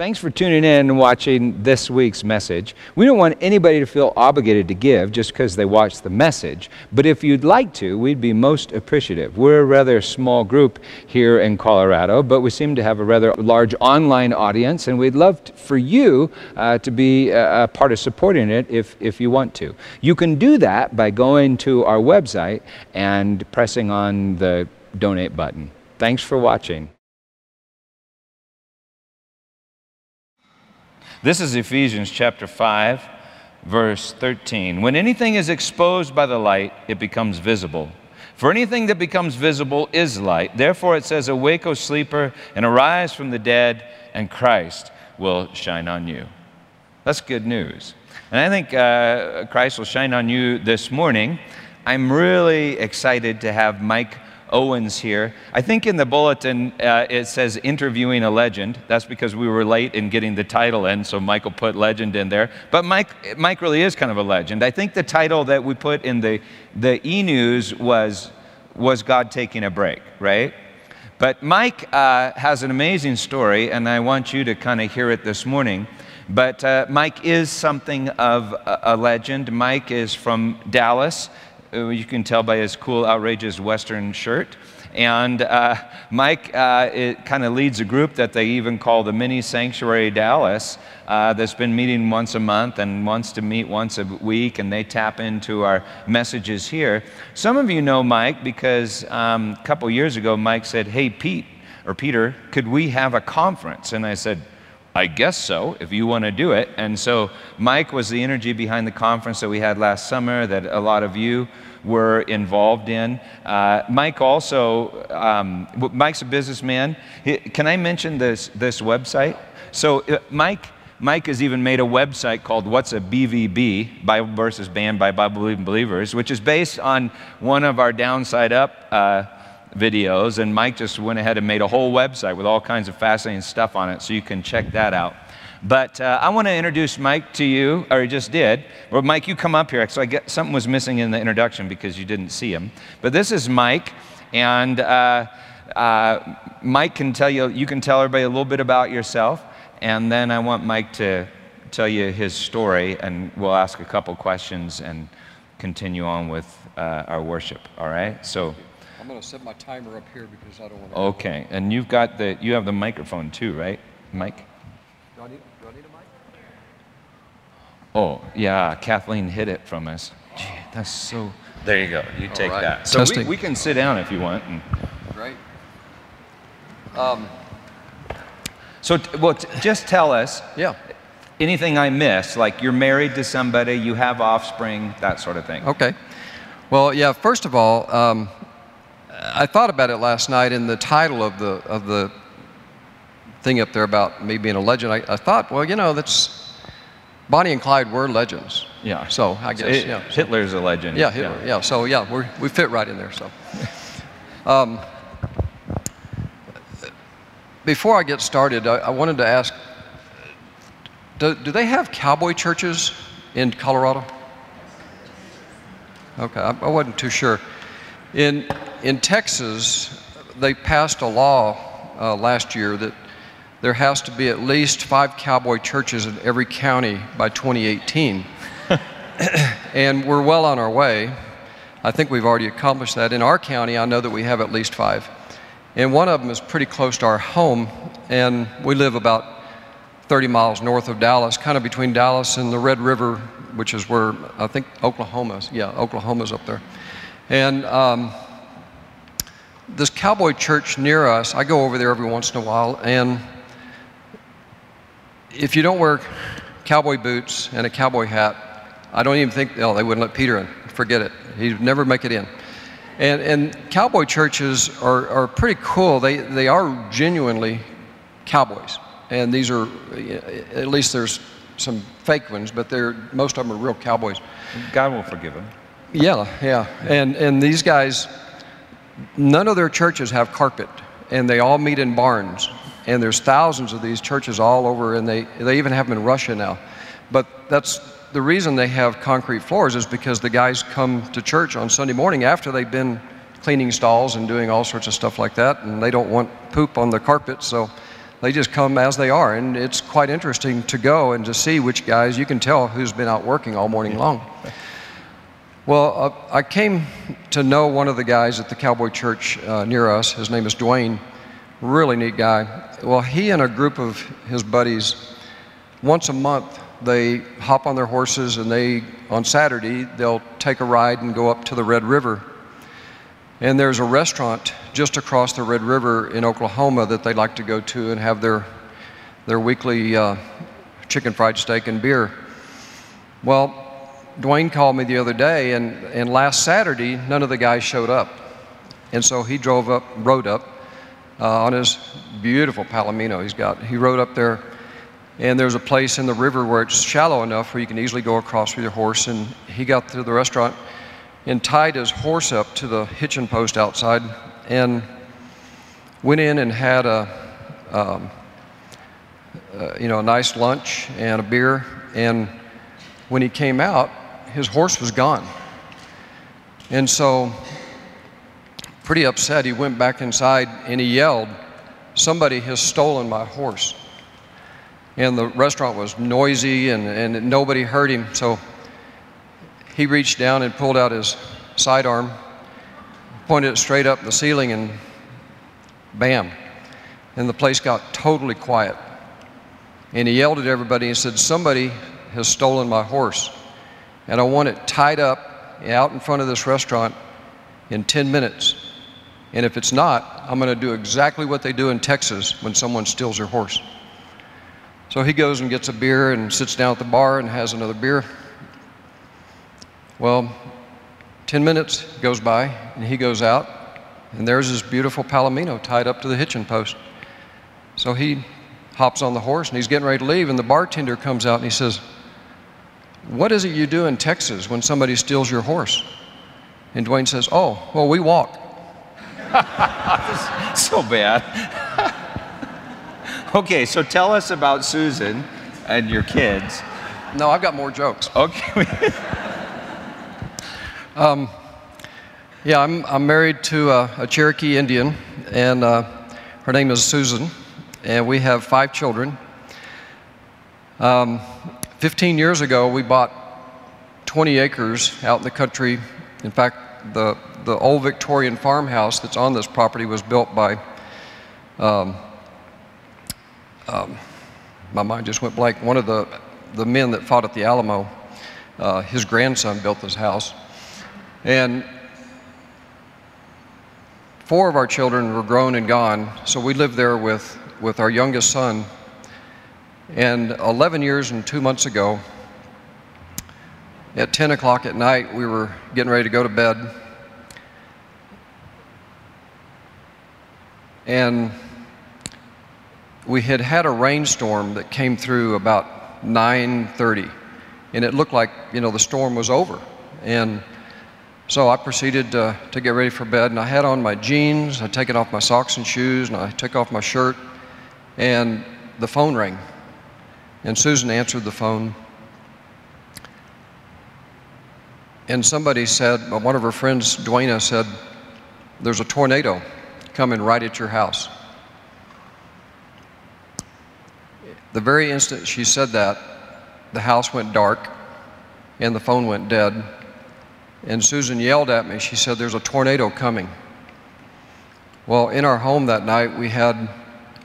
Thanks for tuning in and watching this week's message. We don't want anybody to feel obligated to give just because they watched the message, but if you'd like to, we'd be most appreciative. We're a rather small group here in Colorado, but we seem to have a rather large online audience, and we'd love to, for you uh, to be a, a part of supporting it if, if you want to. You can do that by going to our website and pressing on the donate button. Thanks for watching. This is Ephesians chapter 5, verse 13. When anything is exposed by the light, it becomes visible. For anything that becomes visible is light. Therefore it says, Awake, O sleeper, and arise from the dead, and Christ will shine on you. That's good news. And I think uh, Christ will shine on you this morning. I'm really excited to have Mike Owens here. I think in the bulletin uh, it says interviewing a legend. That's because we were late in getting the title in, so Michael put legend in there. But Mike, Mike really is kind of a legend. I think the title that we put in the, the e news was, was God Taking a Break, right? But Mike uh, has an amazing story, and I want you to kind of hear it this morning. But uh, Mike is something of a, a legend. Mike is from Dallas. Uh, you can tell by his cool, outrageous Western shirt. And uh, Mike uh, kind of leads a group that they even call the Mini Sanctuary Dallas uh, that's been meeting once a month and wants to meet once a week, and they tap into our messages here. Some of you know Mike because um, a couple years ago, Mike said, Hey, Pete, or Peter, could we have a conference? And I said, I guess so, if you want to do it. And so Mike was the energy behind the conference that we had last summer that a lot of you were involved in. Uh, Mike also, um, Mike's a businessman. Can I mention this, this website? So uh, Mike, Mike has even made a website called What's a BVB, Bible Verses Banned by Bible Believing Believers, which is based on one of our Downside Up uh, videos, and Mike just went ahead and made a whole website with all kinds of fascinating stuff on it, so you can check that out. But uh, I want to introduce Mike to you, or he just did. Well, Mike, you come up here. So I get something was missing in the introduction because you didn't see him. But this is Mike, and uh, uh, Mike can tell you. You can tell everybody a little bit about yourself, and then I want Mike to tell you his story, and we'll ask a couple questions and continue on with uh, our worship. All right? So. I'm going to set my timer up here because I don't want to. Okay, and you've got the you have the microphone too, right, Mike? Do I need, do I need a mic? Oh yeah, Kathleen hid it from us. Gee, that's so. There you go. You take right. that. So we, we, can sit down if you want. And... Great. Um, so well, just tell us. Yeah. Anything I missed, like you're married to somebody, you have offspring, that sort of thing. Okay. Well, yeah. First of all. Um, I thought about it last night in the title of the, of the thing up there about me being a legend. I, I thought, well, you know, that's Bonnie and Clyde were legends. Yeah. So I guess, it, yeah. Hitler's a legend. Yeah, Hitler. Yeah. yeah. So yeah, we we fit right in there. So. Um, before I get started, I, I wanted to ask, do, do they have cowboy churches in Colorado? Okay, I, I wasn't too sure. In, in Texas, they passed a law uh, last year that there has to be at least five cowboy churches in every county by 2018. and we're well on our way. I think we've already accomplished that. In our county, I know that we have at least five. And one of them is pretty close to our home, and we live about 30 miles north of Dallas, kind of between Dallas and the Red River, which is where I think Oklahoma, yeah, Oklahoma's up there. And um, this cowboy church near us, I go over there every once in a while, and if you don't wear cowboy boots and a cowboy hat, I don't even think, oh, they wouldn't let Peter in. Forget it. He'd never make it in. And, and cowboy churches are, are pretty cool. They, they are genuinely cowboys. And these are, at least there's some fake ones, but they're, most of them are real cowboys. God will forgive them. Yeah, yeah. And, and these guys, none of their churches have carpet, and they all meet in barns. And there's thousands of these churches all over, and they, they even have them in Russia now. But that's the reason they have concrete floors is because the guys come to church on Sunday morning after they've been cleaning stalls and doing all sorts of stuff like that, and they don't want poop on the carpet, so they just come as they are. And it's quite interesting to go and to see which guys, you can tell who's been out working all morning long. Well, uh, I came to know one of the guys at the Cowboy Church uh, near us. His name is Dwayne. Really neat guy. Well, he and a group of his buddies, once a month, they hop on their horses and they, on Saturday, they'll take a ride and go up to the Red River. And there's a restaurant just across the Red River in Oklahoma that they like to go to and have their, their weekly uh, chicken fried steak and beer. Well, Dwayne called me the other day, and, and last Saturday, none of the guys showed up. And so he drove up, rode up uh, on his beautiful Palomino he's got. He rode up there, and there's a place in the river where it's shallow enough where you can easily go across with your horse. And he got to the restaurant and tied his horse up to the hitching post outside and went in and had a, um, uh, you know, a nice lunch and a beer. And when he came out, his horse was gone. And so, pretty upset, he went back inside and he yelled, Somebody has stolen my horse. And the restaurant was noisy and, and nobody heard him. So he reached down and pulled out his sidearm, pointed it straight up the ceiling, and bam. And the place got totally quiet. And he yelled at everybody and said, Somebody has stolen my horse. And I want it tied up out in front of this restaurant in 10 minutes. And if it's not, I'm going to do exactly what they do in Texas when someone steals your horse. So he goes and gets a beer and sits down at the bar and has another beer. Well, 10 minutes goes by and he goes out and there's his beautiful Palomino tied up to the hitching post. So he hops on the horse and he's getting ready to leave and the bartender comes out and he says, what is it you do in Texas when somebody steals your horse? And Dwayne says, Oh, well, we walk. so bad. okay, so tell us about Susan and your kids. No, I've got more jokes. Okay. um, yeah, I'm, I'm married to a, a Cherokee Indian, and uh, her name is Susan, and we have five children. Um, 15 years ago, we bought 20 acres out in the country. In fact, the, the old Victorian farmhouse that's on this property was built by, um, um, my mind just went blank, one of the, the men that fought at the Alamo. Uh, his grandson built this house. And four of our children were grown and gone, so we lived there with, with our youngest son and 11 years and two months ago, at 10 o'clock at night, we were getting ready to go to bed. And we had had a rainstorm that came through about 9:30, and it looked like you know the storm was over. And so I proceeded to, to get ready for bed, and I had on my jeans, I'd taken off my socks and shoes, and I took off my shirt, and the phone rang. And Susan answered the phone. And somebody said, one of her friends, Dwayna, said, There's a tornado coming right at your house. The very instant she said that, the house went dark and the phone went dead. And Susan yelled at me. She said, There's a tornado coming. Well, in our home that night, we had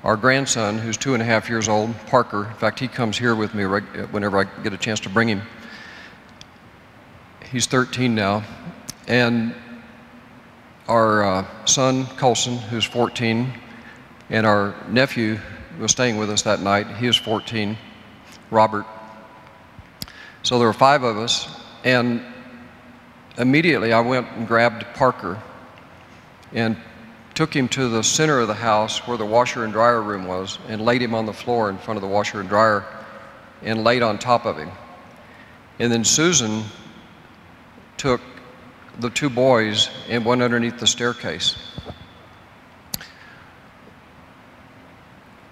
our grandson, who's two and a half years old, Parker, in fact, he comes here with me whenever I get a chance to bring him. He's 13 now. And our uh, son, Colson, who's 14, and our nephew was staying with us that night. He was 14, Robert. So there were five of us, and immediately I went and grabbed Parker and took him to the center of the house where the washer and dryer room was and laid him on the floor in front of the washer and dryer and laid on top of him. And then Susan took the two boys and went underneath the staircase.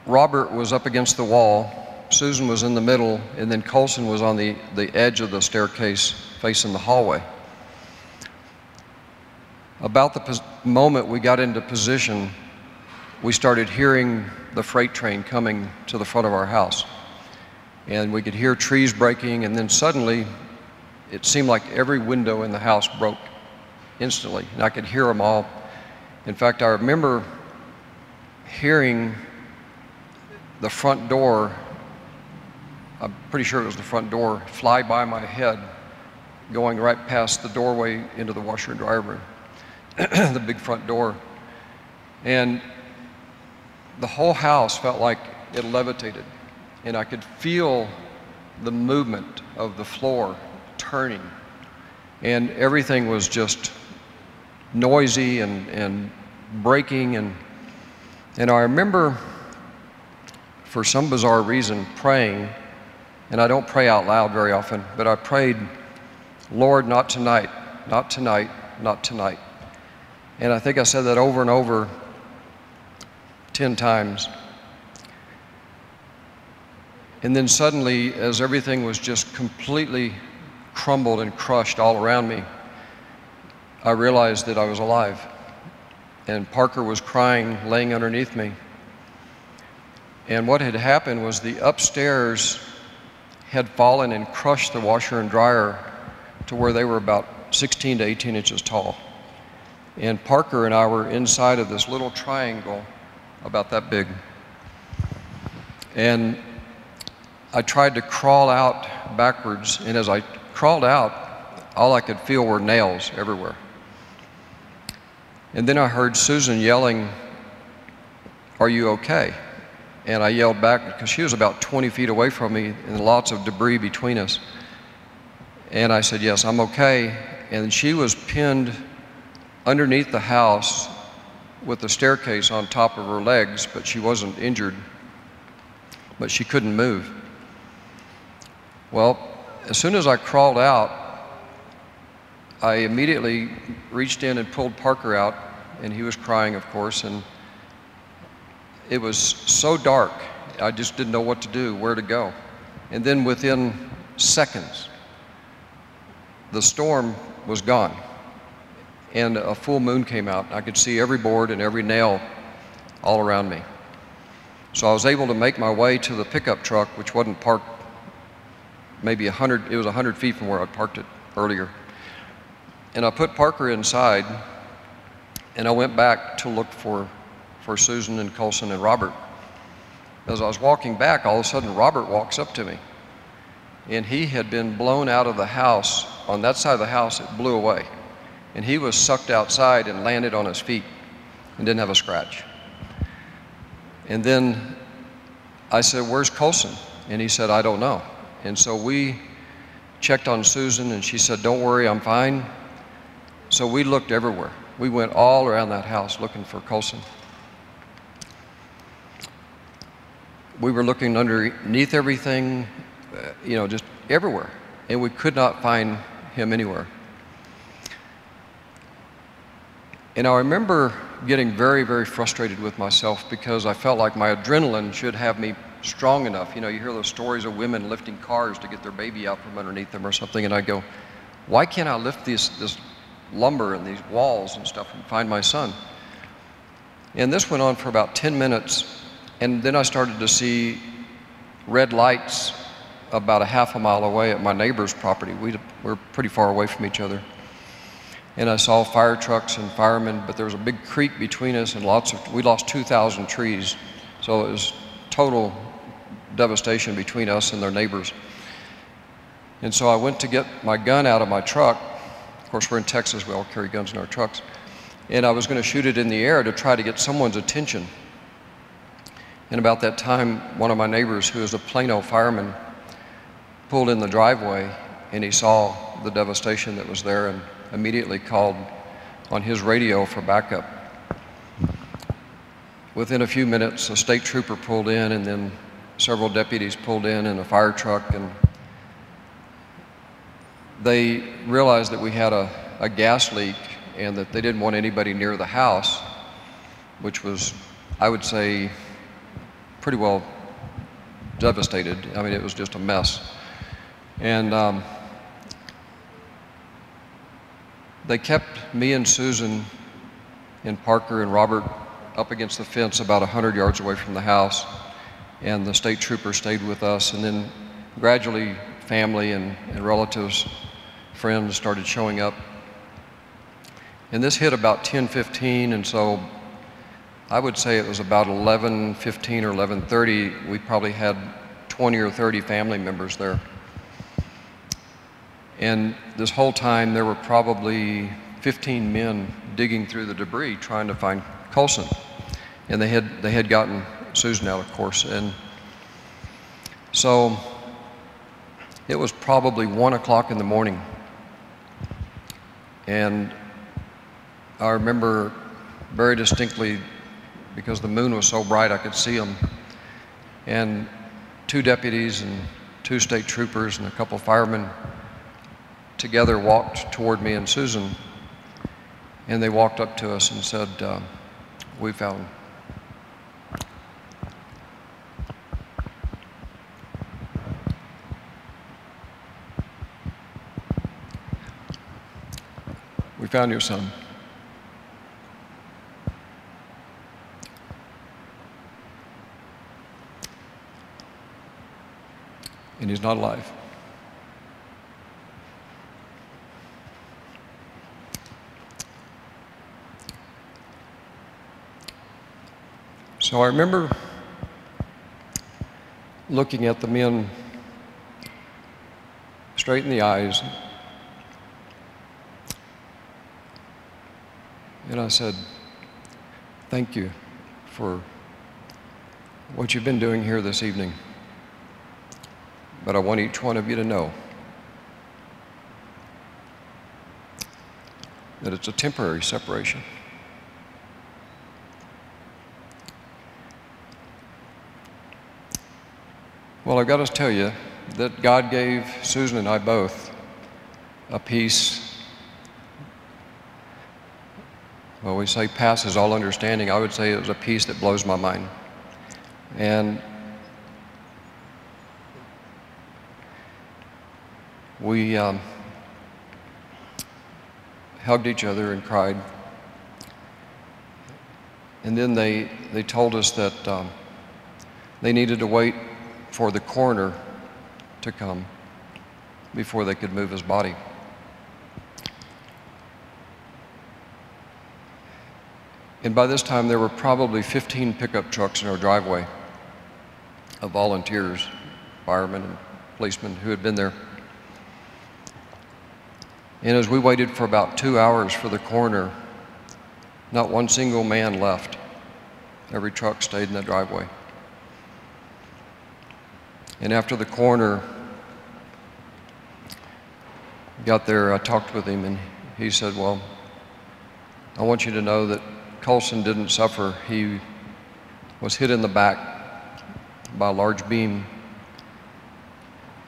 Robert was up against the wall, Susan was in the middle, and then Colson was on the, the edge of the staircase facing the hallway. About the moment we got into position, we started hearing the freight train coming to the front of our house. And we could hear trees breaking, and then suddenly it seemed like every window in the house broke instantly, and I could hear them all. In fact, I remember hearing the front door, I'm pretty sure it was the front door, fly by my head, going right past the doorway into the washer and dryer room, the big front door. And the whole house felt like it levitated, and I could feel the movement of the floor turning, and everything was just noisy and, and breaking. And, and I remember, for some bizarre reason, praying, and I don't pray out loud very often, but I prayed, Lord, not tonight, not tonight, not tonight. And I think I said that over and over 10 times. And then suddenly, as everything was just completely crumbled and crushed all around me, I realized that I was alive. And Parker was crying, laying underneath me. And what had happened was the upstairs had fallen and crushed the washer and dryer to where they were about 16 to 18 inches tall. And Parker and I were inside of this little triangle about that big. And I tried to crawl out backwards, and as I crawled out, all I could feel were nails everywhere. And then I heard Susan yelling, Are you okay? And I yelled back because she was about 20 feet away from me and lots of debris between us. And I said, Yes, I'm okay. And she was pinned underneath the house with the staircase on top of her legs, but she wasn't injured, but she couldn't move. Well, as soon as I crawled out, I immediately reached in and pulled Parker out, and he was crying, of course, and it was so dark, I just didn't know what to do, where to go. And then within seconds, the storm was gone and a full moon came out. I could see every board and every nail all around me. So I was able to make my way to the pickup truck, which wasn't parked maybe 100, it was 100 feet from where I parked it earlier. And I put Parker inside, and I went back to look for, for Susan and Colson and Robert. As I was walking back, all of a sudden Robert walks up to me. And he had been blown out of the house. On that side of the house, it blew away and he was sucked outside and landed on his feet and didn't have a scratch. And then I said, Where's Colson? And he said, I don't know. And so we checked on Susan and she said, Don't worry, I'm fine. So we looked everywhere. We went all around that house looking for Colson. We were looking underneath everything, uh, you know, just everywhere. And we could not find him anywhere. And I remember getting very, very frustrated with myself because I felt like my adrenaline should have me strong enough. You know, you hear those stories of women lifting cars to get their baby out from underneath them or something, and I go, why can't I lift this, this lumber and these walls and stuff and find my son? And this went on for about 10 minutes, and then I started to see red lights about a half a mile away at my neighbor's property. We, we're pretty far away from each other and I saw fire trucks and firemen, but there was a big creek between us and lots of, we lost 2,000 trees. So it was total devastation between us and their neighbors. And so I went to get my gun out of my truck. Of course, we're in Texas, we all carry guns in our trucks. And I was going to shoot it in the air to try to get someone's attention. And about that time, one of my neighbors, who is a Plano fireman, pulled in the driveway and he saw the devastation that was there and immediately called on his radio for backup. Within a few minutes, a state trooper pulled in, and then several deputies pulled in in a fire truck, and they realized that we had a, a gas leak and that they didn't want anybody near the house, which was, I would say, pretty well devastated. I mean, it was just a mess. And um, they kept me and Susan and Parker and Robert up against the fence about 100 yards away from the house, and the state trooper stayed with us. And then gradually, family and, and relatives, friends started showing up. And this hit about 10:15, and so I would say it was about 11:15 or 11:30. We probably had 20 or 30 family members there. And this whole time, there were probably 15 men digging through the debris trying to find Colson. And they had, they had gotten Susan out, of course. And so it was probably one o'clock in the morning. And I remember very distinctly because the moon was so bright I could see them. And two deputies and two state troopers and a couple firemen together walked toward me and Susan, and they walked up to us and said, uh, We found. We found your son. And he's not alive. So I remember looking at the men straight in the eyes. And I said, Thank you for what you've been doing here this evening. But I want each one of you to know that it's a temporary separation. Well, I've got to tell you that God gave Susan and I both a peace. Well, we say passes all understanding. I would say it was a peace that blows my mind. And we um, hugged each other and cried. And then they, they told us that um, they needed to wait for the coroner to come before they could move his body. And by this time, there were probably 15 pickup trucks in our driveway of volunteers, firemen, and policemen who had been there. And as we waited for about two hours for the coroner, not one single man left. Every truck stayed in the driveway. And after the coroner got there, I talked with him and he said, Well, I want you to know that Colson didn't suffer. He was hit in the back by a large beam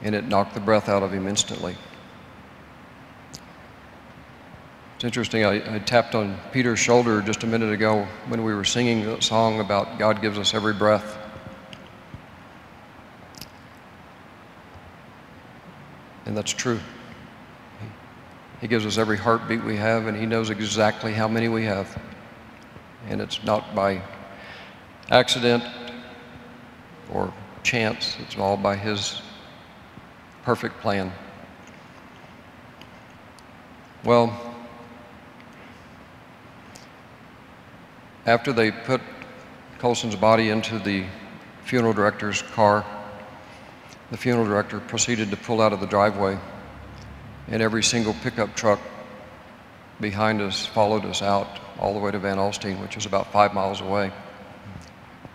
and it knocked the breath out of him instantly. It's interesting, I, I, tapped on Peter's shoulder just a minute ago when we were singing that song about God gives us every breath. And that's true. He gives us every heartbeat we have, and He knows exactly how many we have. And it's not by accident or chance, it's all by His perfect plan. Well, after they put Colson's body into the funeral director's car, the funeral director proceeded to pull out of the driveway, and every single pickup truck behind us followed us out all the way to Van Alstyne, which was about five miles away,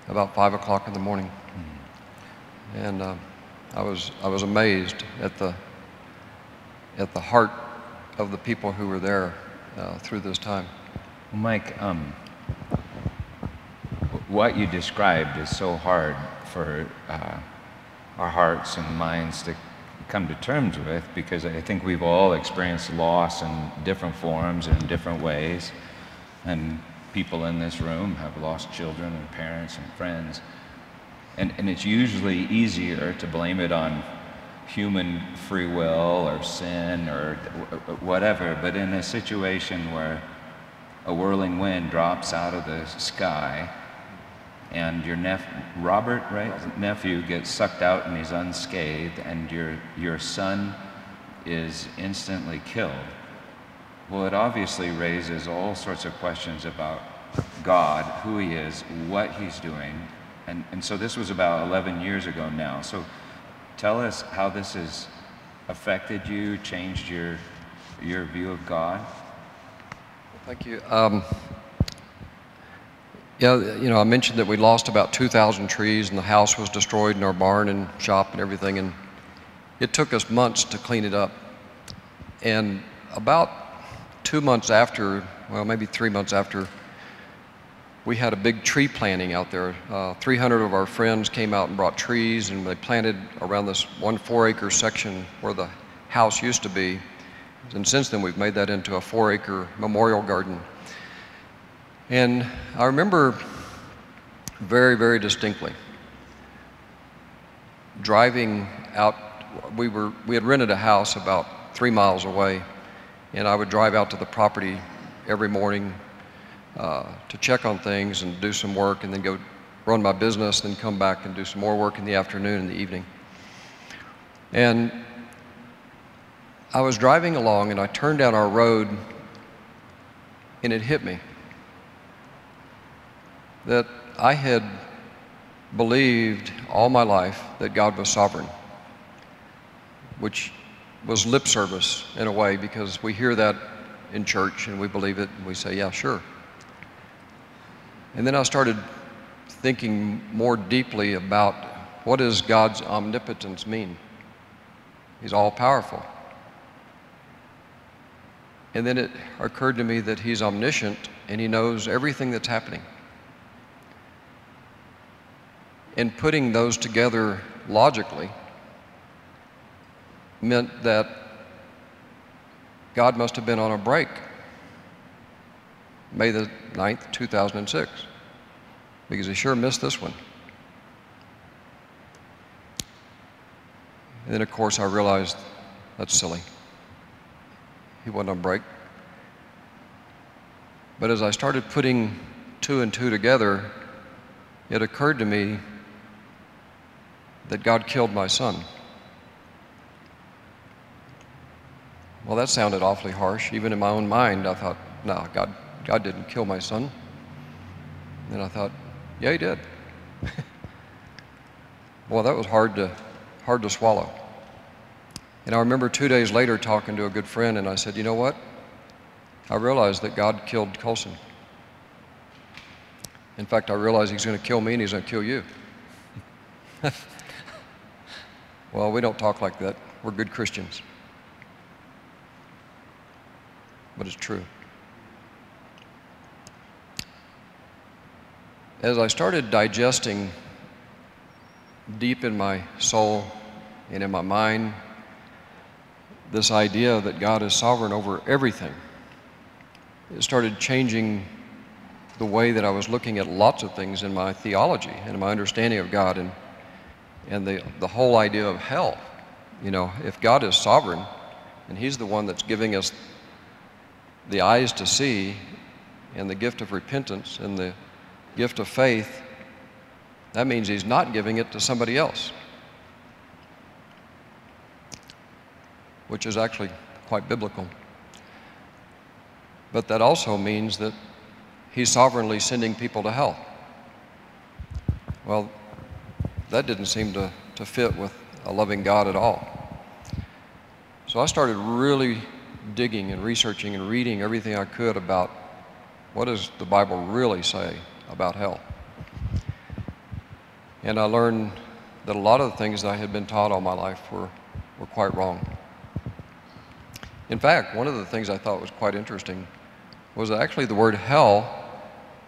about five o'clock in the morning. And uh, I was I was amazed at the at the heart of the people who were there uh, through this time. Mike, um, what you described is so hard for. Uh, our hearts and minds to come to terms with because I think we've all experienced loss in different forms and in different ways. And people in this room have lost children and parents and friends. And, and it's usually easier to blame it on human free will or sin or whatever. But in a situation where a whirling wind drops out of the sky and your nep- Robert, right, nephew gets sucked out and he's unscathed, and your, your son is instantly killed. Well, it obviously raises all sorts of questions about God, who he is, what he's doing. And, and so this was about 11 years ago now. So tell us how this has affected you, changed your, your view of God. Thank you. Um, yeah, you know, I mentioned that we lost about 2,000 trees and the house was destroyed and our barn and shop and everything. And it took us months to clean it up. And about two months after, well, maybe three months after, we had a big tree planting out there. Uh, 300 of our friends came out and brought trees and they planted around this one four acre section where the house used to be. And since then, we've made that into a four acre memorial garden. And I remember very, very distinctly driving out. We, were, we had rented a house about three miles away, and I would drive out to the property every morning uh, to check on things and do some work, and then go run my business, then come back and do some more work in the afternoon and the evening. And I was driving along, and I turned down our road, and it hit me that I had believed all my life that God was sovereign, which was lip service in a way because we hear that in church and we believe it and we say, yeah, sure. And then I started thinking more deeply about what does God's omnipotence mean? He's all powerful. And then it occurred to me that he's omniscient and he knows everything that's happening. And putting those together logically meant that God must have been on a break May the 9th, 2006, because he sure missed this one. And then, of course, I realized that's silly. He wasn't on break. But as I started putting two and two together, it occurred to me that God killed my son. Well, that sounded awfully harsh. Even in my own mind, I thought, no, God, God didn't kill my son. And I thought, yeah, he did. well, that was hard to, hard to swallow. And I remember two days later talking to a good friend, and I said, you know what? I realized that God killed Colson. In fact, I realized he's going to kill me and he's going to kill you. Well, we don't talk like that. We're good Christians. But it's true. As I started digesting deep in my soul and in my mind this idea that God is sovereign over everything, it started changing the way that I was looking at lots of things in my theology and my understanding of God. And and the, the whole idea of hell. You know, if God is sovereign and He's the one that's giving us the eyes to see and the gift of repentance and the gift of faith, that means He's not giving it to somebody else, which is actually quite biblical. But that also means that He's sovereignly sending people to hell. Well, that didn't seem to, to fit with a loving God at all. So I started really digging and researching and reading everything I could about what does the Bible really say about hell. And I learned that a lot of the things that I had been taught all my life were, were quite wrong. In fact, one of the things I thought was quite interesting was actually the word hell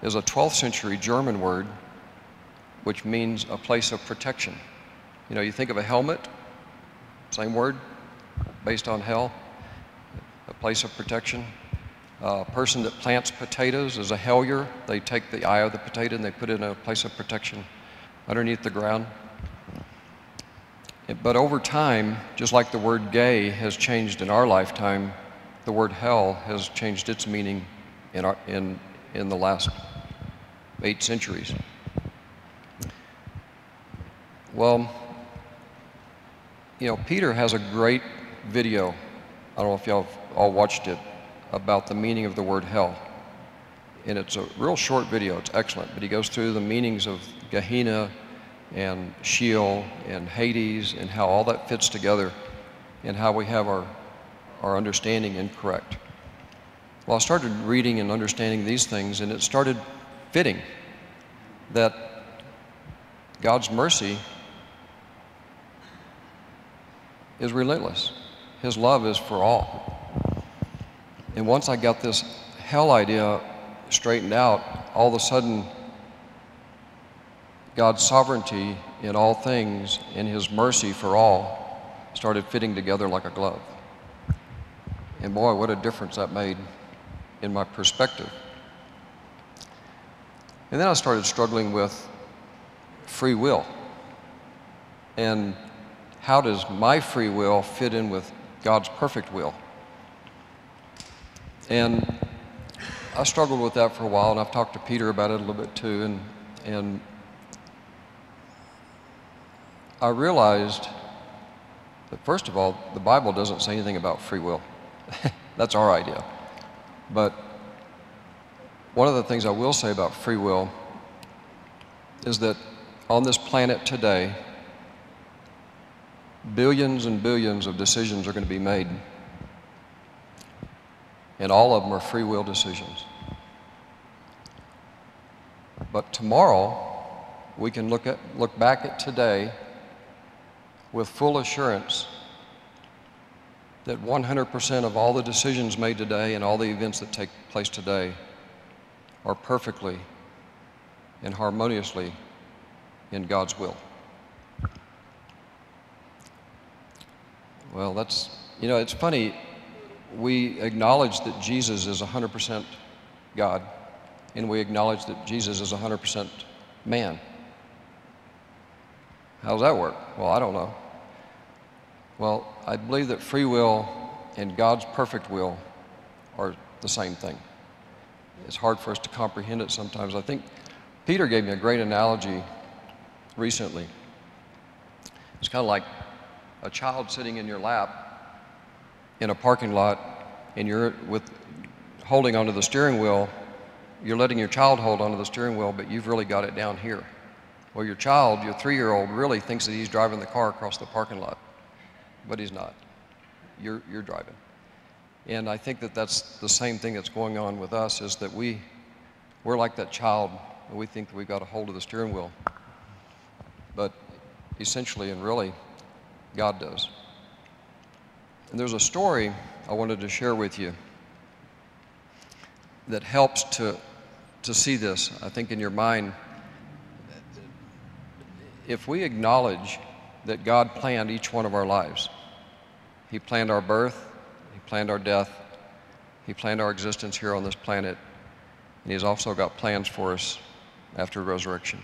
is a 12th century German word which means a place of protection. You know, you think of a helmet, same word, based on hell, a place of protection. A person that plants potatoes is a hellier. They take the eye of the potato and they put it in a place of protection underneath the ground. But over time, just like the word gay has changed in our lifetime, the word hell has changed its meaning in, our, in, in the last eight centuries. Well, you know, Peter has a great video. I don't know if y'all all watched it about the meaning of the word hell. And it's a real short video, it's excellent, but he goes through the meanings of Gehenna and Sheol and Hades and how all that fits together and how we have our, our understanding incorrect. Well, I started reading and understanding these things, and it started fitting that God's mercy is relentless. His love is for all. And once I got this hell idea straightened out, all of a sudden, God's sovereignty in all things and His mercy for all started fitting together like a glove. And boy, what a difference that made in my perspective. And then I started struggling with free will. And how does my free will fit in with God's perfect will? And I struggled with that for a while, and I've talked to Peter about it a little bit too. And, and I realized that, first of all, the Bible doesn't say anything about free will. That's our idea. But one of the things I will say about free will is that on this planet today, billions and billions of decisions are going to be made. And all of them are free will decisions. But tomorrow, we can look, at, look back at today with full assurance that 100% of all the decisions made today and all the events that take place today are perfectly and harmoniously in God's will. Well, that's, you know, it's funny. We acknowledge that Jesus is 100% God, and we acknowledge that Jesus is 100% man. How does that work? Well, I don't know. Well, I believe that free will and God's perfect will are the same thing. It's hard for us to comprehend it sometimes. I think Peter gave me a great analogy recently. It's kind of like a child sitting in your lap in a parking lot and you're with holding onto the steering wheel, you're letting your child hold onto the steering wheel, but you've really got it down here. Well, your child, your three year old, really thinks that he's driving the car across the parking lot, but he's not. You're, you're driving. And I think that that's the same thing that's going on with us is that we, we're like that child, and we think that we've got a hold of the steering wheel. But essentially and really, God does. And there's a story I wanted to share with you that helps to, to see this, I think, in your mind. If we acknowledge that God planned each one of our lives, He planned our birth, He planned our death, He planned our existence here on this planet, and He's also got plans for us after resurrection.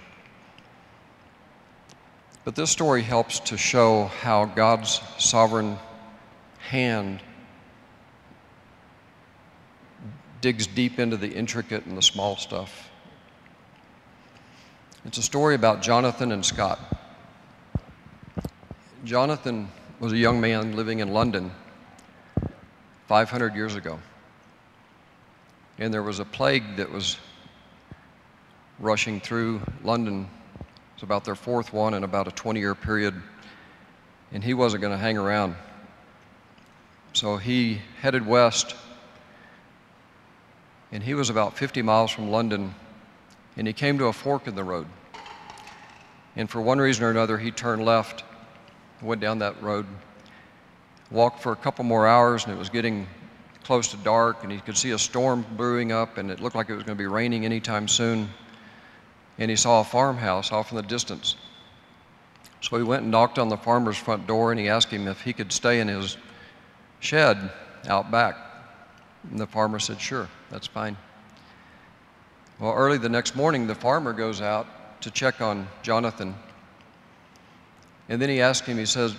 But this story helps to show how God's sovereign hand digs deep into the intricate and the small stuff. It's a story about Jonathan and Scott. Jonathan was a young man living in London 500 years ago. And there was a plague that was rushing through London it's about their fourth one in about a 20 year period. And he wasn't going to hang around. So he headed west. And he was about 50 miles from London. And he came to a fork in the road. And for one reason or another, he turned left, went down that road, walked for a couple more hours, and it was getting close to dark, and he could see a storm brewing up, and it looked like it was going to be raining anytime soon and he saw a farmhouse off in the distance. So he went and knocked on the farmer's front door and he asked him if he could stay in his shed out back. And the farmer said, Sure, that's fine. Well, early the next morning, the farmer goes out to check on Jonathan. And then he asked him, he says,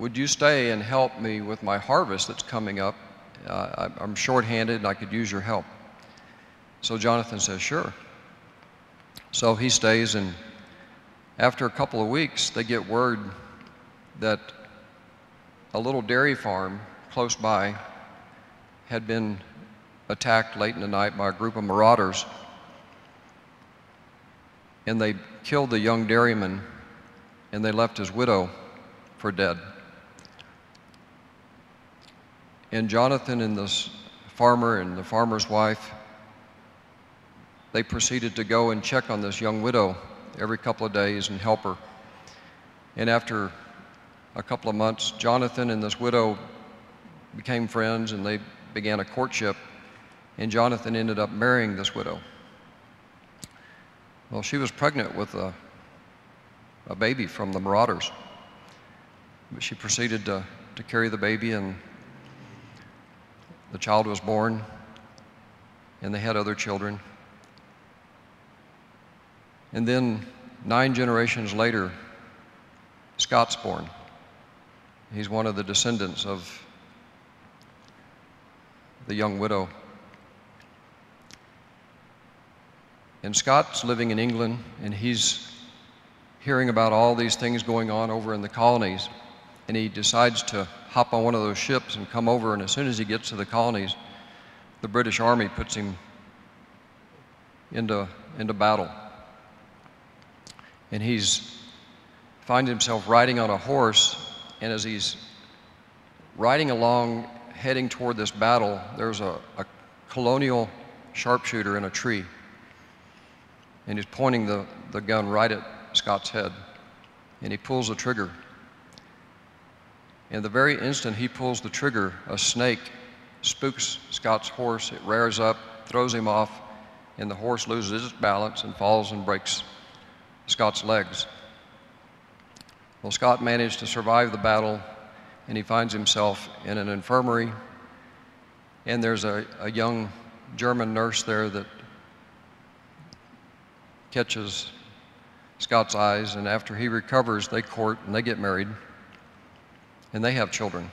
Would you stay and help me with my harvest that's coming up? Uh, I'm short-handed and I could use your help. So Jonathan says, Sure. So he stays, and after a couple of weeks, they get word that a little dairy farm close by had been attacked late in the night by a group of marauders. And they killed the young dairyman and they left his widow for dead. And Jonathan and this farmer and the farmer's wife, they proceeded to go and check on this young widow every couple of days and help her. And after a couple of months, Jonathan and this widow became friends and they began a courtship. And Jonathan ended up marrying this widow. Well, she was pregnant with a, a baby from the marauders. But she proceeded to, to carry the baby, and the child was born, and they had other children. And then, nine generations later, Scott's born. He's one of the descendants of the young widow. And Scott's living in England, and he's hearing about all these things going on over in the colonies. And he decides to hop on one of those ships and come over. And as soon as he gets to the colonies, the British Army puts him into, into battle. And he's finds himself riding on a horse, and as he's riding along, heading toward this battle, there's a, a colonial sharpshooter in a tree and he's pointing the, the gun right at Scott's head. And he pulls the trigger. And the very instant he pulls the trigger, a snake spooks Scott's horse. It rears up, throws him off, and the horse loses its balance and falls and breaks Scott's legs. Well, Scott managed to survive the battle, and he finds himself in an infirmary. And there's a, a young German nurse there that catches Scott's eyes, and after he recovers, they court and they get married, and they have children.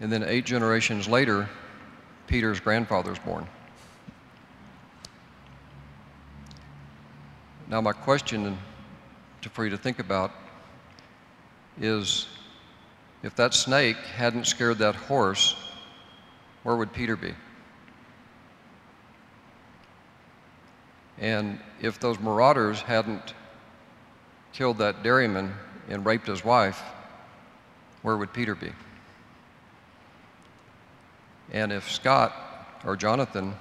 And then eight generations later, Peter's grandfather is born. Now, my question for you to think about is if that snake hadn't scared that horse, where would Peter be? And if those marauders hadn't killed that dairyman and raped his wife, where would Peter be? And if Scott or Jonathan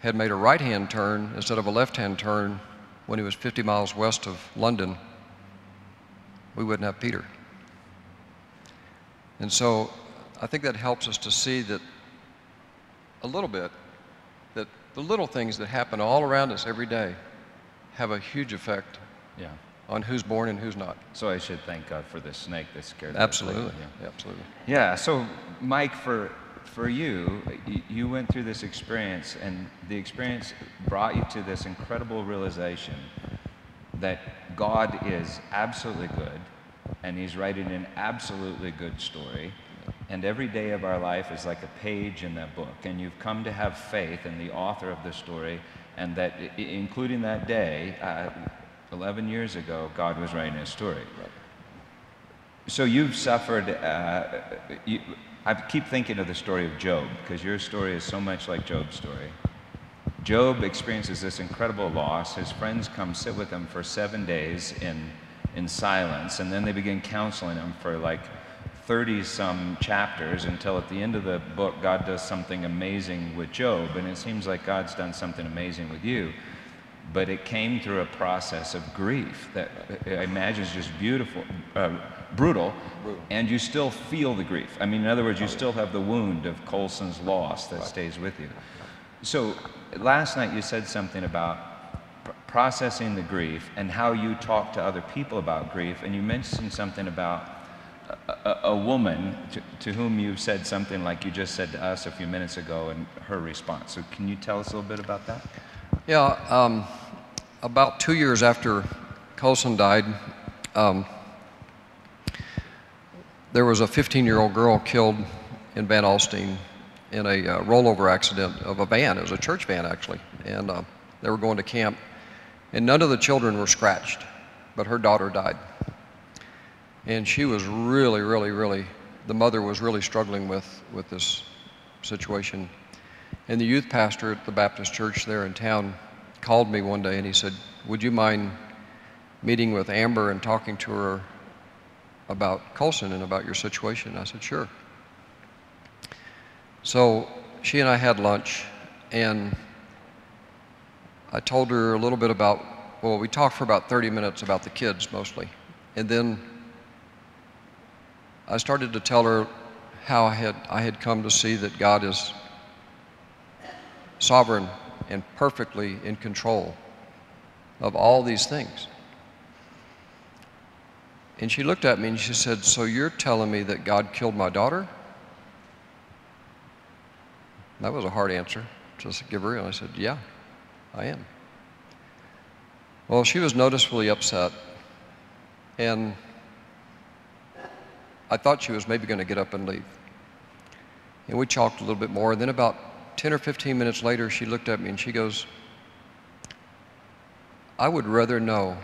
had made a right hand turn instead of a left hand turn when he was 50 miles west of London, we wouldn't have Peter. And so I think that helps us to see that a little bit that the little things that happen all around us every day have a huge effect Yeah. on who's born and who's not. So I should thank God for this snake that scared. Absolutely. Yeah. Absolutely. Yeah. So, Mike, for for you, you went through this experience, and the experience brought you to this incredible realization that God is absolutely good, and He's writing an absolutely good story. And every day of our life is like a page in that book. And you've come to have faith in the author of the story, and that, including that day, uh, 11 years ago, God was writing a story. So you've suffered. Uh, you, I keep thinking of the story of Job because your story is so much like Job's story. Job experiences this incredible loss. His friends come sit with him for seven days in, in silence, and then they begin counseling him for like 30 some chapters until at the end of the book, God does something amazing with Job. And it seems like God's done something amazing with you. But it came through a process of grief that I imagine is just beautiful, uh, brutal, and you still feel the grief. I mean, in other words, you still have the wound of Colson's loss that stays with you. So last night you said something about pr- processing the grief and how you talk to other people about grief, and you mentioned something about a, a, a woman to, to whom you said something like you just said to us a few minutes ago and her response. So can you tell us a little bit about that? Yeah, um, about two years after Colson died, um, there was a 15 year old girl killed in Van Alstyne in a uh, rollover accident of a van. It was a church van, actually. And uh, they were going to camp. And none of the children were scratched, but her daughter died. And she was really, really, really, the mother was really struggling with, with this situation. And the youth pastor at the Baptist church there in town called me one day and he said, Would you mind meeting with Amber and talking to her about Colson and about your situation? I said, Sure. So she and I had lunch and I told her a little bit about, well, we talked for about 30 minutes about the kids mostly. And then I started to tell her how I had, I had come to see that God is sovereign and perfectly in control of all these things. And she looked at me and she said, So you're telling me that God killed my daughter? That was a hard answer. Her, and I said, Yeah, I am. Well, she was noticeably upset. And I thought she was maybe going to get up and leave. And we talked a little bit more. And then about 10 or 15 minutes later, she looked at me and she goes, I would rather know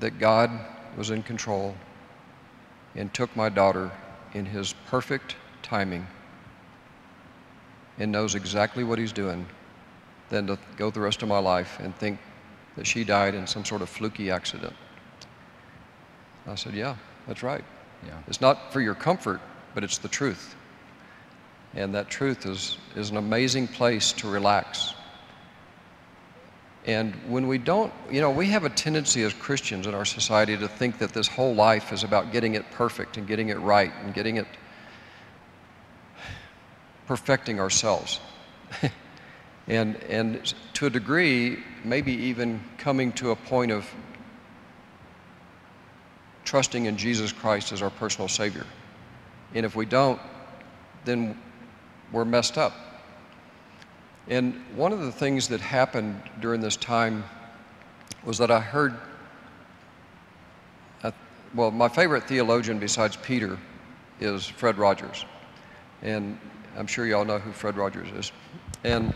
that God was in control and took my daughter in his perfect timing and knows exactly what he's doing than to go the rest of my life and think that she died in some sort of fluky accident. I said, Yeah, that's right. Yeah. It's not for your comfort, but it's the truth. And that truth is, is an amazing place to relax. And when we don't, you know, we have a tendency as Christians in our society to think that this whole life is about getting it perfect and getting it right and getting it perfecting ourselves. and, and to a degree, maybe even coming to a point of trusting in Jesus Christ as our personal Savior. And if we don't, then we're messed up. And one of the things that happened during this time was that I heard, uh, well, my favorite theologian besides Peter is Fred Rogers. And I'm sure you all know who Fred Rogers is. And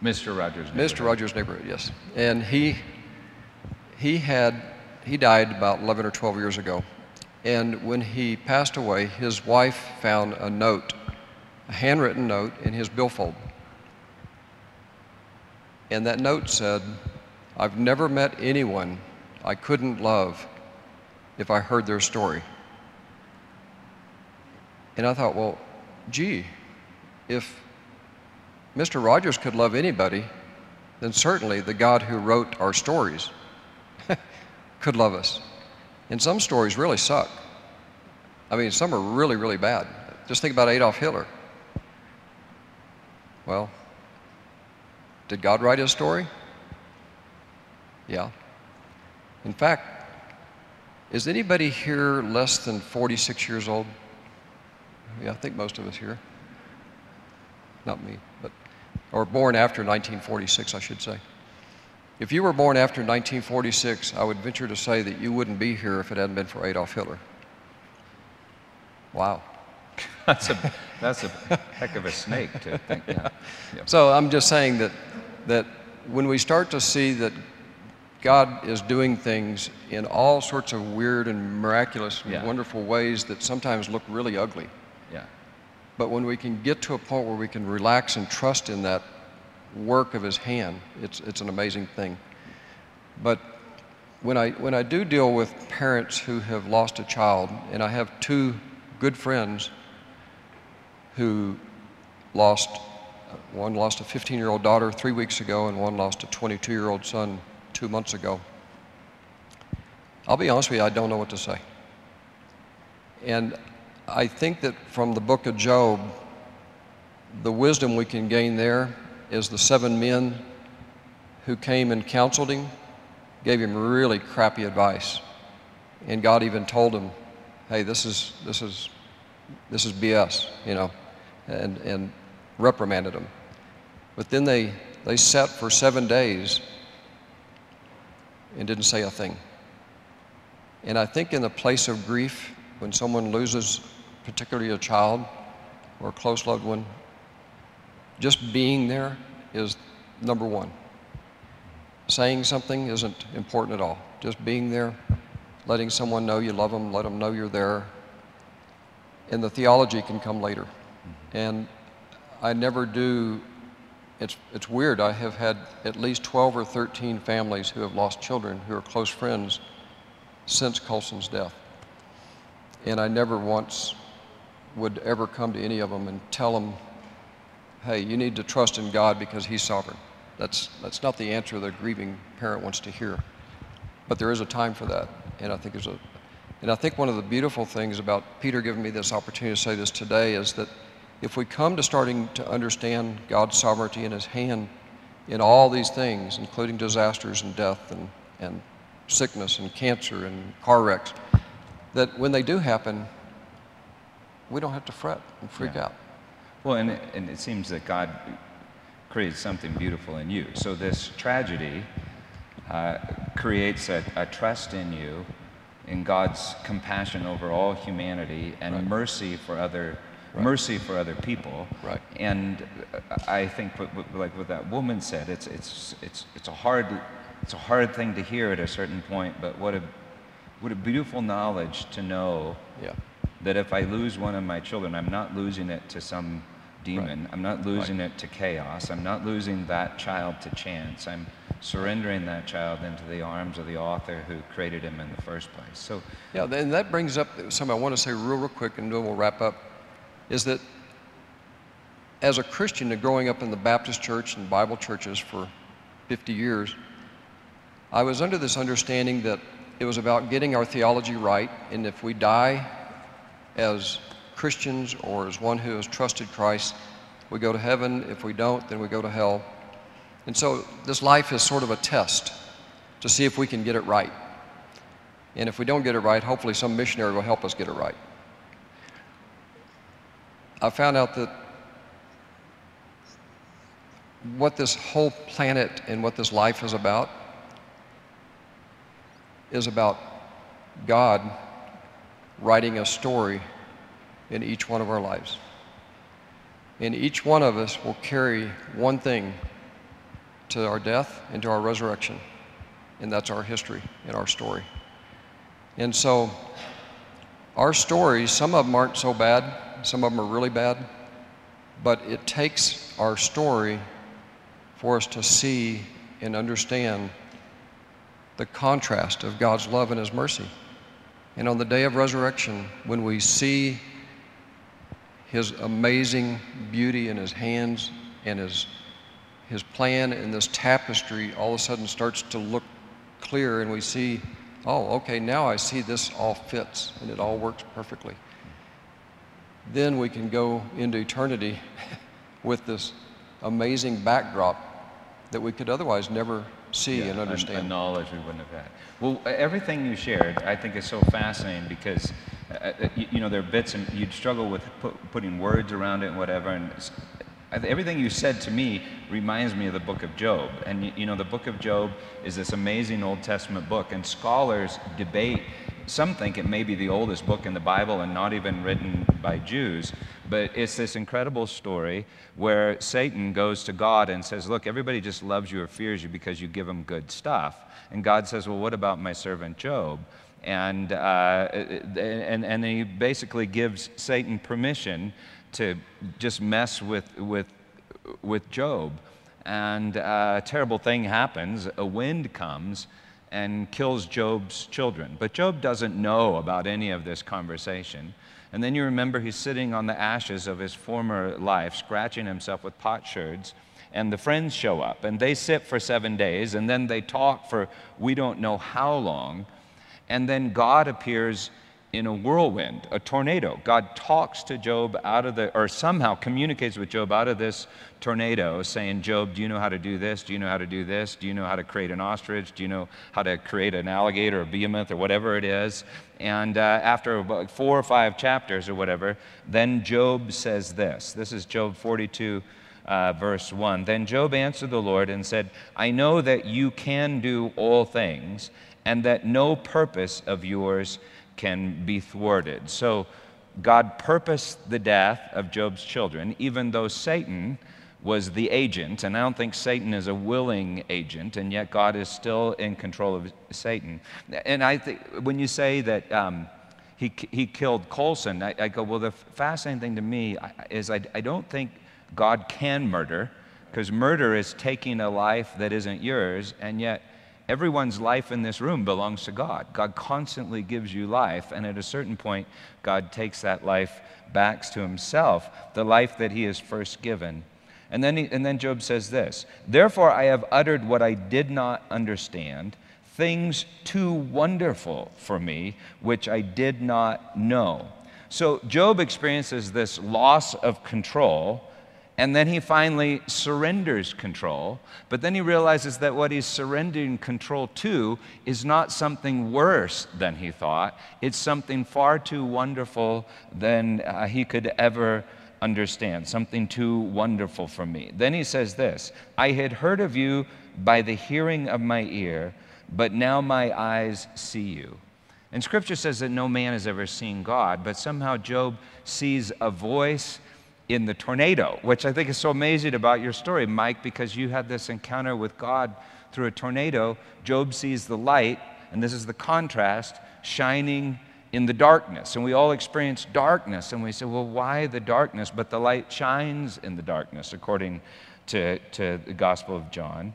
Mr. Rogers. Mr. Rogers' neighborhood, yes. And he, he had, he died about 11 or 12 years ago. And when he passed away, his wife found a note a handwritten note in his billfold. And that note said, I've never met anyone I couldn't love if I heard their story. And I thought, well, gee, if Mr. Rogers could love anybody, then certainly the God who wrote our stories could love us. And some stories really suck. I mean, some are really, really bad. Just think about Adolf Hitler. Well, did God write his story? Yeah. In fact, is anybody here less than 46 years old? Yeah, I think most of us here. Not me, but, or born after 1946, I should say. If you were born after 1946, I would venture to say that you wouldn't be here if it hadn't been for Adolf Hitler. Wow. that's a that's a heck of a snake to think. Yeah. yeah. So I'm just saying that that when we start to see that God is doing things in all sorts of weird and miraculous and yeah. wonderful ways that sometimes look really ugly. Yeah. But when we can get to a point where we can relax and trust in that work of his hand, it's it's an amazing thing. But when I when I do deal with parents who have lost a child, and I have two good friends who lost, uh, one lost a 15 year old daughter three weeks ago, and one lost a 22 year old son two months ago. I'll be honest with you, I don't know what to say. And I think that from the book of Job, the wisdom we can gain there is the seven men who came and counseled him, gave him really crappy advice. And God even told him, hey, this is, this is, this is BS, you know and, and reprimanded them. But then they, they sat for seven days and didn't say a thing. And I think in the place of grief, when someone loses, particularly a child, or a close loved one, just being there is number one. Saying something isn't important at all. Just being there, letting someone know you love them, let them know you're there. And the theology can come later. And I never do, it's, it's weird. I have had at least 12 or 13 families who have lost children who are close friends since Colson's death. And I never once would ever come to any of them and tell them, hey, you need to trust in God because He's sovereign. That's, that's not the answer the grieving parent wants to hear. But there is a time for that. And I think a, and I think one of the beautiful things about Peter giving me this opportunity to say this today is that if we come to starting to understand God's sovereignty in His hand in all these things, including disasters and death and, and sickness and cancer and car wrecks, that when they do happen, we don't have to fret and freak Yeah. out. Well, and it, and it seems that God creates something beautiful in you. So this tragedy uh, creates a, a trust in you, in God's compassion over all humanity, and Right. mercy for other Right. mercy for other people. Right. And uh, I think, like what that woman said, it's it's it's it's a hard it's a hard thing to hear at a certain point, but what a what a beautiful knowledge to know Yeah. that if I lose one of my children, I'm not losing it to some demon. I'm not losing it to chaos. I'm not losing that child to chance. I'm surrendering that child into the arms of the author who created him in the first place. So, Yeah, and that brings up something I want to say real, real quick, and then we'll wrap up. Is that as a Christian growing up in the Baptist church and Bible churches for 50 years, I was under this understanding that it was about getting our theology right, and if we die as Christians or as one who has trusted Christ, we go to heaven. If we don't, then we go to hell. And so this life is sort of a test to see if we can get it right. And if we don't get it right, hopefully some missionary will help us get it right. I found out that what this whole planet and what this life is about is about God writing a story in each one of our lives. And each one of us will carry one thing to our death and to our resurrection, and that's our history and our story. And so, our stories, some of them aren't so bad, some of them are really bad, but it takes our story for us to see and understand the contrast of God's love and His mercy. And on the day of resurrection, when we see His amazing beauty in His hands and His, His plan in this tapestry, all of a sudden starts to look clear, and we see, oh, okay, now I see this all fits and it all works perfectly. Then we can go into eternity with this amazing backdrop that we could otherwise never see and understand. A, knowledge we wouldn't have had. Well, everything you shared, I think, is so fascinating because, uh, uh, you, you know, there are bits and you'd struggle with put, putting words around it and whatever. And everything you said to me reminds me of the book of Job. And, you, you know, the book of Job is this amazing Old Testament book, and scholars debate. Some think it may be the oldest book in the Bible and not even written by Jews. But it's this incredible story where Satan goes to God and says, Look, everybody just loves you or fears you because you give them good stuff. And God says, Well, what about my servant Job? And, uh, and, and he basically gives Satan permission to just mess with, with, with Job. And uh, a terrible thing happens. A wind comes and kills Job's children. But Job doesn't know about any of this conversation. And then you remember he's sitting on the ashes of his former life, scratching himself with potsherds. And the friends show up, and they sit for seven days, and then they talk for we don't know how long. And then God appears in a whirlwind, a tornado. God talks to Job out of the, or somehow communicates with Job out of this tornado, saying, Job, do you know how to do this? Do you know how to do this? Do you know how to create an ostrich? Do you know how to create an alligator or behemoth or whatever it is? And uh, after about four or five chapters or whatever, then Job says this. This is Job 42. Uh, verse 1. Then Job answered the Lord and said, I know that you can do all things, and that no purpose of yours can be thwarted. So God purposed the death of Job's children, even though Satan was the agent. And I don't think Satan is a willing agent, and yet God is still in control of Satan. And I think when you say that um, he, he killed Colson, I, I, go, well, the fascinating thing to me is I, I don't think God can murder, because murder is taking a life that isn't yours, and yet everyone's life in this room belongs to God. God constantly gives you life, and at a certain point, God takes that life back to himself, the life that he has first given. And then, he, and then Job says this Therefore, I have uttered what I did not understand, things too wonderful for me, which I did not know. So, Job experiences this loss of control and then he finally surrenders control, but then he realizes that what he's surrendering control to is not something worse than he thought. It's something far too wonderful than uh, he could ever understand, something too wonderful for me. Then he says this I had heard of you by the hearing of my ear, but now my eyes see you. And scripture says that no man has ever seen God, but somehow Job sees a voice in the tornado, which I think is so amazing about your story, Mike, because you had this encounter with God through a tornado. Job sees the light, and this is the contrast, shining in the darkness. And we all experience darkness, and we say, well, why the darkness? But the light shines in the darkness, according to, to the Gospel of John.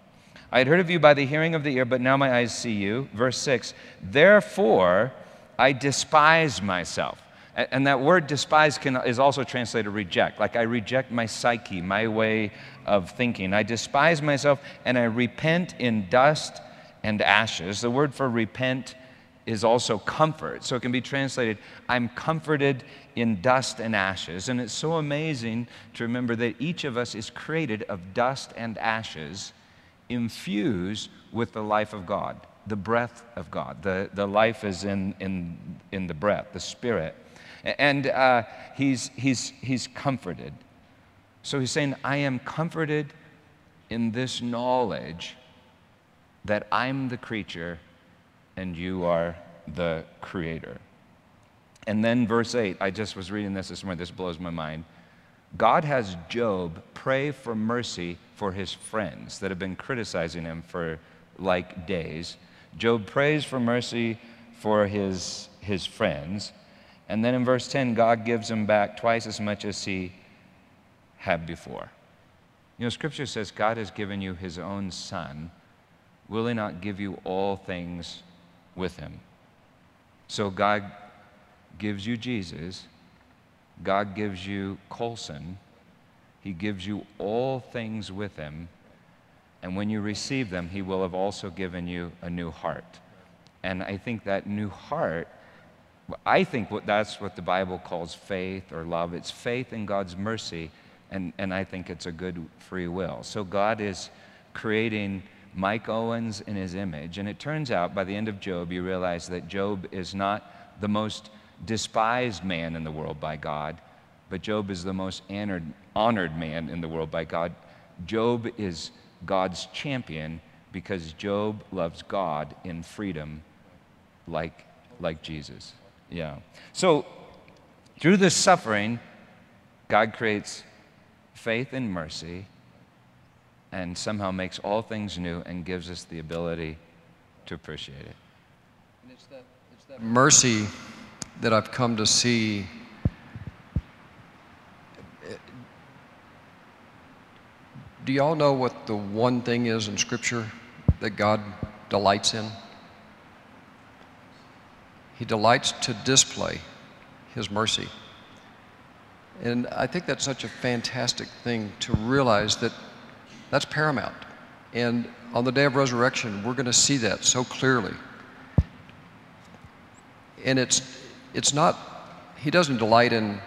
I had heard of you by the hearing of the ear, but now my eyes see you. Verse 6 Therefore I despise myself. And that word despise can, is also translated reject. Like I reject my psyche, my way of thinking. I despise myself and I repent in dust and ashes. The word for repent is also comfort. So it can be translated, I'm comforted in dust and ashes. And it's so amazing to remember that each of us is created of dust and ashes infused with the life of God, the breath of God. The, the life is in, in, in the breath, the spirit. And uh, he's, he's, he's comforted. So he's saying, I am comforted in this knowledge that I'm the creature and you are the creator. And then verse 8, I just was reading this this morning, this blows my mind. God has Job pray for mercy for his friends that have been criticizing him for like days. Job prays for mercy for his, his friends. And then in verse 10, God gives him back twice as much as he had before. You know, Scripture says God has given you his own Son. Will he not give you all things with him? So God gives you Jesus. God gives you Colson. He gives you all things with him. And when you receive them, he will have also given you a new heart. And I think that new heart I think that's what the Bible calls faith or love. It's faith in God's mercy, and, and I think it's a good free will. So God is creating Mike Owens in his image. And it turns out by the end of Job, you realize that Job is not the most despised man in the world by God, but Job is the most honored, honored man in the world by God. Job is God's champion because Job loves God in freedom like, like Jesus. Yeah. So, through this suffering, God creates faith and mercy and somehow makes all things new and gives us the ability to appreciate it. And it's that, it's that mercy that I've come to see. Do y'all know what the one thing is in Scripture that God delights in? He delights to display His mercy. And I think that's such a fantastic thing to realize that that's paramount. And on the day of resurrection, we're going to see that so clearly. And it's, it's not, He doesn't delight in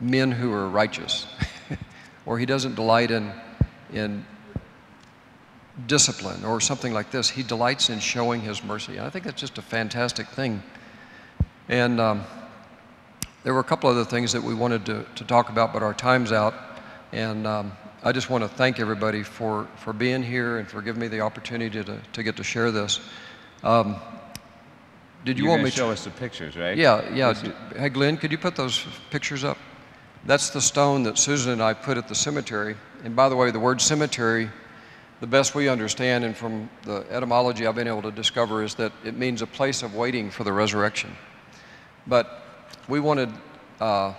men who are righteous, or He doesn't delight in, in discipline or something like this. He delights in showing His mercy. And I think that's just a fantastic thing and um, there were a couple other things that we wanted to, to talk about, but our time's out. And um, I just want to thank everybody for, for being here and for giving me the opportunity to, to get to share this. Um, did you You're want me to show us the pictures, right? Yeah, yeah. Hey, Glenn, could you put those pictures up? That's the stone that Susan and I put at the cemetery. And by the way, the word cemetery, the best we understand and from the etymology I've been able to discover is that it means a place of waiting for the resurrection. But we wanted uh,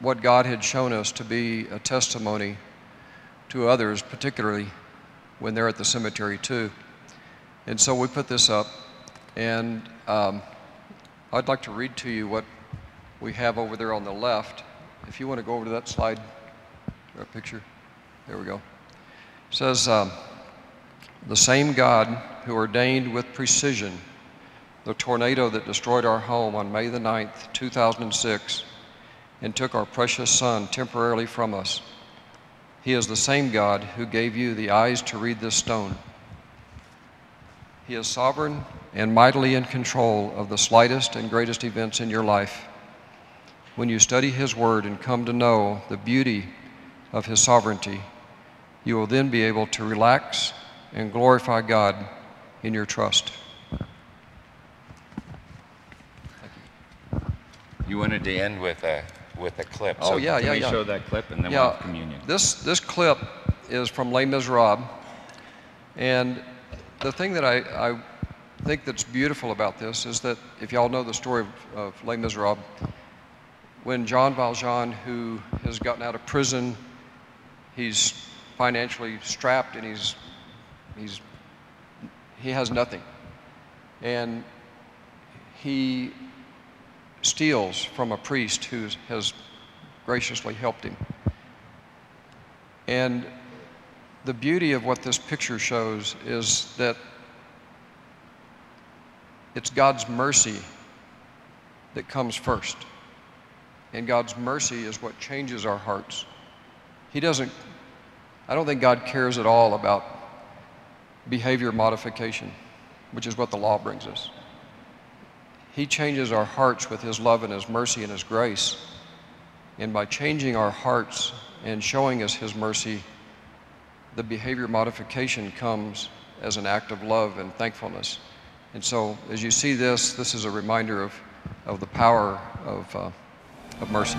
what God had shown us to be a testimony to others, particularly when they're at the cemetery too. And so we put this up, and um, I'd like to read to you what we have over there on the left. If you want to go over to that slide, or picture, there we go. It says, um, The same God who ordained with precision the tornado that destroyed our home on May the 9th, 2006, and took our precious son temporarily from us. He is the same God who gave you the eyes to read this stone. He is sovereign and mightily in control of the slightest and greatest events in your life. When you study His Word and come to know the beauty of His sovereignty, you will then be able to relax and glorify God in your trust. You wanted to end with a with a clip. Oh, so yeah, can yeah, we yeah. show that clip and then we'll have communion. this, this clip is from Les Miserables. And the thing that I, I think that's beautiful about this is that if y'all know the story of, of Les Miserables, when John Valjean, who has gotten out of prison, he's financially strapped and he's, he's, he has nothing. And he steals from a priest who has graciously helped him. And the beauty of what this picture shows is that it's God's mercy that comes first. And God's mercy is what changes our hearts. He doesn't, I don't think God cares at all about behavior modification, which is what the law brings us. He changes our hearts with His love and His mercy and His grace. And by changing our hearts and showing us His mercy, the behavior modification comes as an act of love and thankfulness. And so, as you see this, this is a reminder of, of the power of, uh, of mercy.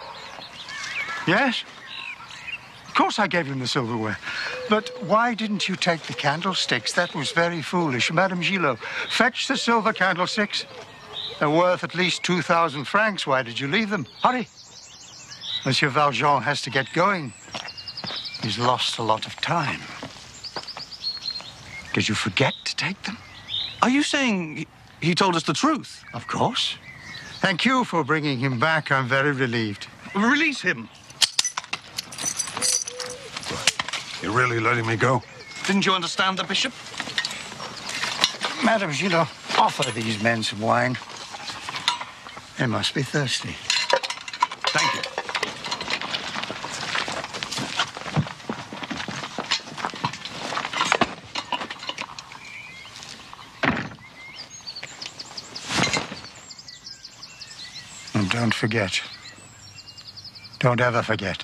Yes. Of course I gave him the silverware. But why didn't you take the candlesticks? That was very foolish. Madame Gillot, fetch the silver candlesticks. They're worth at least 2,000 francs. Why did you leave them? Hurry. Monsieur Valjean has to get going. He's lost a lot of time. Did you forget to take them? Are you saying he- he told us the truth? Of course. Thank you for bringing him back. I'm very relieved. Release him. You're really letting me go? Didn't you understand the bishop? Madame Gillot, Offer these men some wine. They must be thirsty. Thank you. And don't forget. Don't ever forget.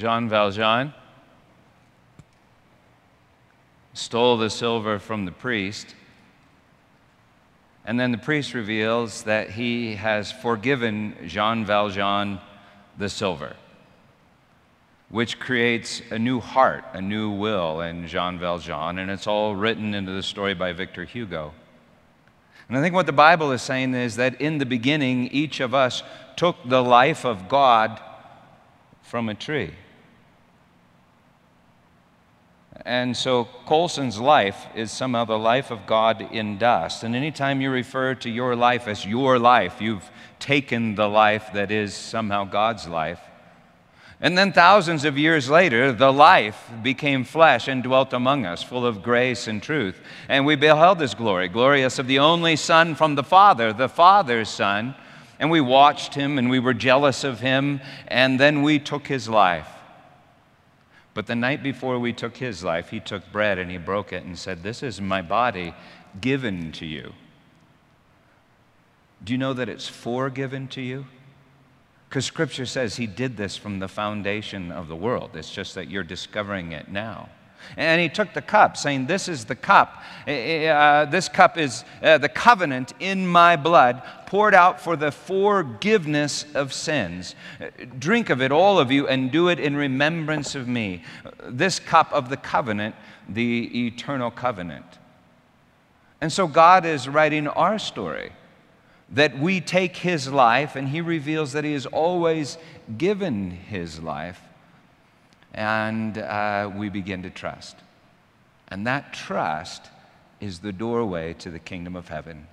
Jean Valjean stole the silver from the priest. And then the priest reveals that he has forgiven Jean Valjean the silver, which creates a new heart, a new will in Jean Valjean. And it's all written into the story by Victor Hugo. And I think what the Bible is saying is that in the beginning, each of us took the life of God from a tree. And so Colson's life is somehow the life of God in dust. And anytime you refer to your life as your life, you've taken the life that is somehow God's life. And then thousands of years later, the life became flesh and dwelt among us, full of grace and truth. And we beheld his glory, glorious of the only Son from the Father, the Father's Son. And we watched him and we were jealous of him, and then we took his life. But the night before we took his life, he took bread and he broke it and said, This is my body given to you. Do you know that it's forgiven to you? Because scripture says he did this from the foundation of the world. It's just that you're discovering it now. And he took the cup, saying, This is the cup. Uh, this cup is uh, the covenant in my blood, poured out for the forgiveness of sins. Drink of it, all of you, and do it in remembrance of me. This cup of the covenant, the eternal covenant. And so God is writing our story that we take his life, and he reveals that he has always given his life and uh, we begin to trust. And that trust is the doorway to the kingdom of heaven.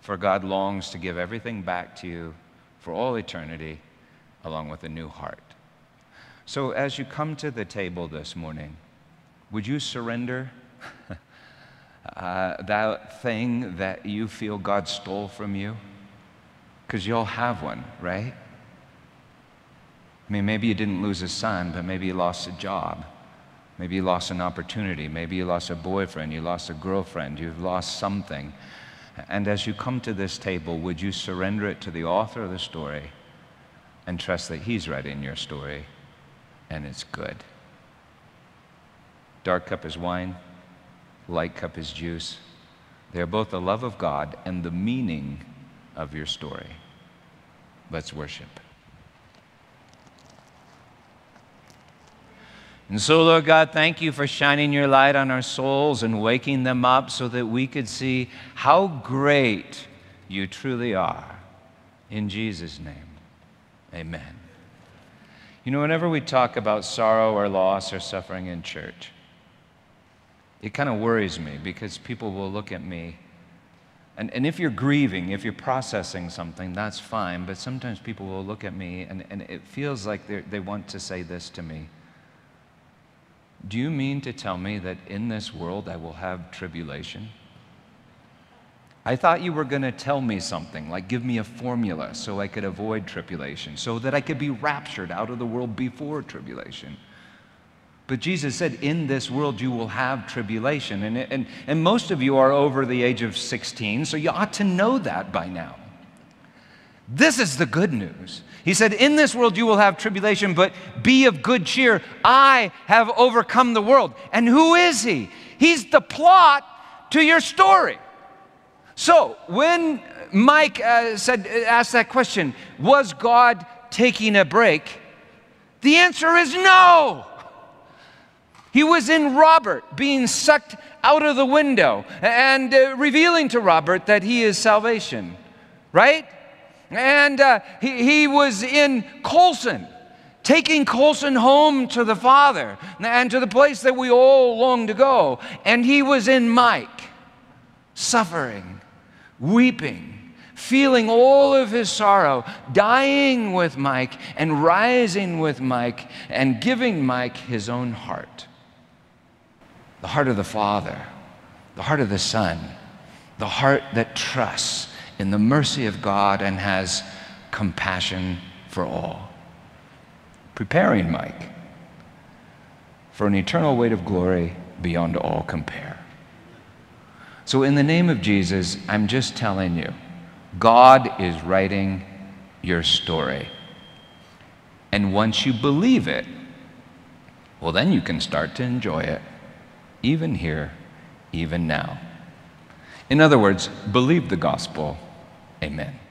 For God longs to give everything back to you for all eternity, along with a new heart. So, as you come to the table this morning, would you surrender uh, that thing that you feel God stole from you? Because you'll have one, right? I mean, maybe you didn't lose a son, but maybe you lost a job. Maybe you lost an opportunity. Maybe you lost a boyfriend. You lost a girlfriend. You've lost something. And as you come to this table, would you surrender it to the author of the story and trust that he's writing your story and it's good? Dark cup is wine, light cup is juice. They are both the love of God and the meaning of your story. Let's worship. And so, Lord God, thank you for shining your light on our souls and waking them up so that we could see how great you truly are. In Jesus' name, amen. You know, whenever we talk about sorrow or loss or suffering in church, it kind of worries me because people will look at me. And, and if you're grieving, if you're processing something, that's fine. But sometimes people will look at me and, and it feels like they want to say this to me do you mean to tell me that in this world I will have tribulation? I thought you were going to tell me something, like give me a formula so I could avoid tribulation, so that I could be raptured out of the world before tribulation. But Jesus said, In this world you will have tribulation. And, and, and most of you are over the age of 16, so you ought to know that by now. This is the good news. He said, In this world you will have tribulation, but be of good cheer. I have overcome the world. And who is He? He's the plot to your story. So when Mike uh, said, asked that question Was God taking a break? The answer is no. He was in Robert being sucked out of the window and uh, revealing to Robert that he is salvation, right? And uh, he, he was in Colson, taking Colson home to the Father and to the place that we all long to go. And he was in Mike, suffering, weeping feeling all of his sorrow, dying with Mike and rising with Mike and giving Mike his own heart. The heart of the Father, the heart of the Son, the heart that trusts in the mercy of God and has compassion for all. Preparing Mike for an eternal weight of glory beyond all compare. So, in the name of Jesus, I'm just telling you God is writing your story. And once you believe it, well, then you can start to enjoy it, even here, even now. In other words, believe the gospel. Amen.